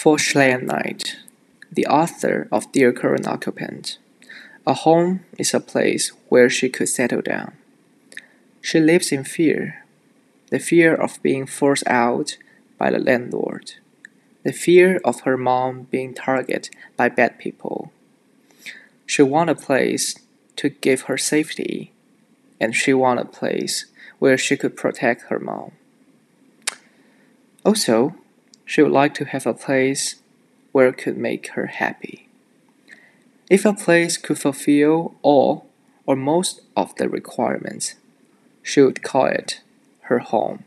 For Chelene Knight, the author of Dear Current Occupant, a home is a place where she could settle down. She lives in fear the fear of being forced out by the landlord, the fear of her mom being targeted by bad people. She wants a place to give her safety, and she wants a place where she could protect her mom. Also, she would like to have a place where it could make her happy. If a place could fulfill all or most of the requirements, she would call it her home.